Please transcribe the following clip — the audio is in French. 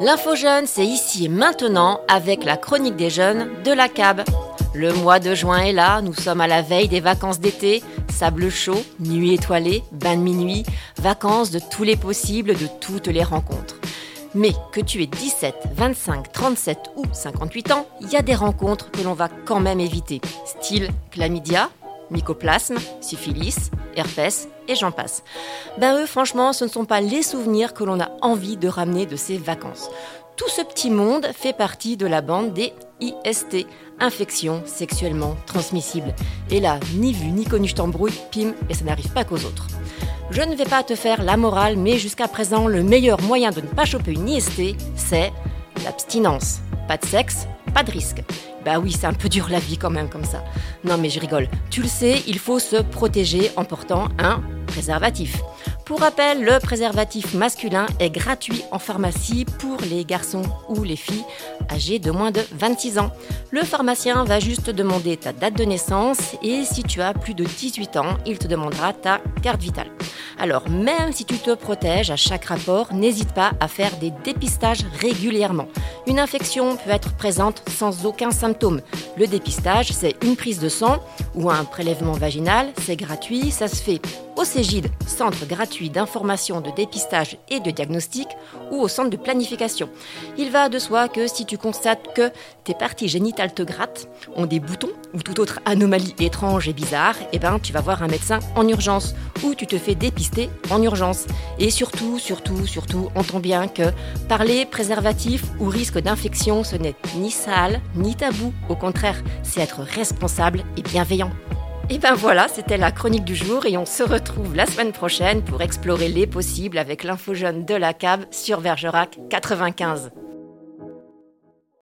L'info jeune, c'est ici et maintenant avec la chronique des jeunes de la CAB. Le mois de juin est là, nous sommes à la veille des vacances d'été, sable chaud, nuit étoilée, bain de minuit, vacances de tous les possibles, de toutes les rencontres. Mais que tu aies 17, 25, 37 ou 58 ans, il y a des rencontres que l'on va quand même éviter. Style chlamydia, mycoplasme, syphilis, herpès et j'en passe. Ben eux, franchement, ce ne sont pas les souvenirs que l'on a envie de ramener de ces vacances. Tout ce petit monde fait partie de la bande des IST, infections sexuellement transmissibles. Et là, ni vu ni connu, je t'embrouille, pim, et ça n'arrive pas qu'aux autres. Je ne vais pas te faire la morale, mais jusqu'à présent, le meilleur moyen de ne pas choper une IST, c'est l'abstinence. Pas de sexe, pas de risque. Bah oui, c'est un peu dur la vie quand même comme ça. Non mais je rigole. Tu le sais, il faut se protéger en portant un préservatif. Pour rappel, le préservatif masculin est gratuit en pharmacie pour les garçons ou les filles âgés de moins de 26 ans. Le pharmacien va juste demander ta date de naissance et si tu as plus de 18 ans, il te demandera ta carte vitale. Alors même si tu te protèges à chaque rapport, n'hésite pas à faire des dépistages régulièrement. Une infection peut être présente sans aucun symptôme. Le dépistage, c'est une prise de sang ou un prélèvement vaginal, c'est gratuit, ça se fait au CEGID, centre gratuit d'information, de dépistage et de diagnostic, ou au centre de planification. Il va de soi que si tu constates que tes parties génitales te grattent, ont des boutons ou toute autre anomalie étrange et bizarre, eh ben tu vas voir un médecin en urgence ou tu te fais dépister en urgence. Et surtout, surtout, surtout, entends bien que parler préservatif ou risque d'infection, ce n'est ni sale ni tabou. Au contraire, c'est être responsable et bienveillant. Et ben voilà, c'était la chronique du jour et on se retrouve la semaine prochaine pour explorer les possibles avec l'info jeune de la cave sur Vergerac 95.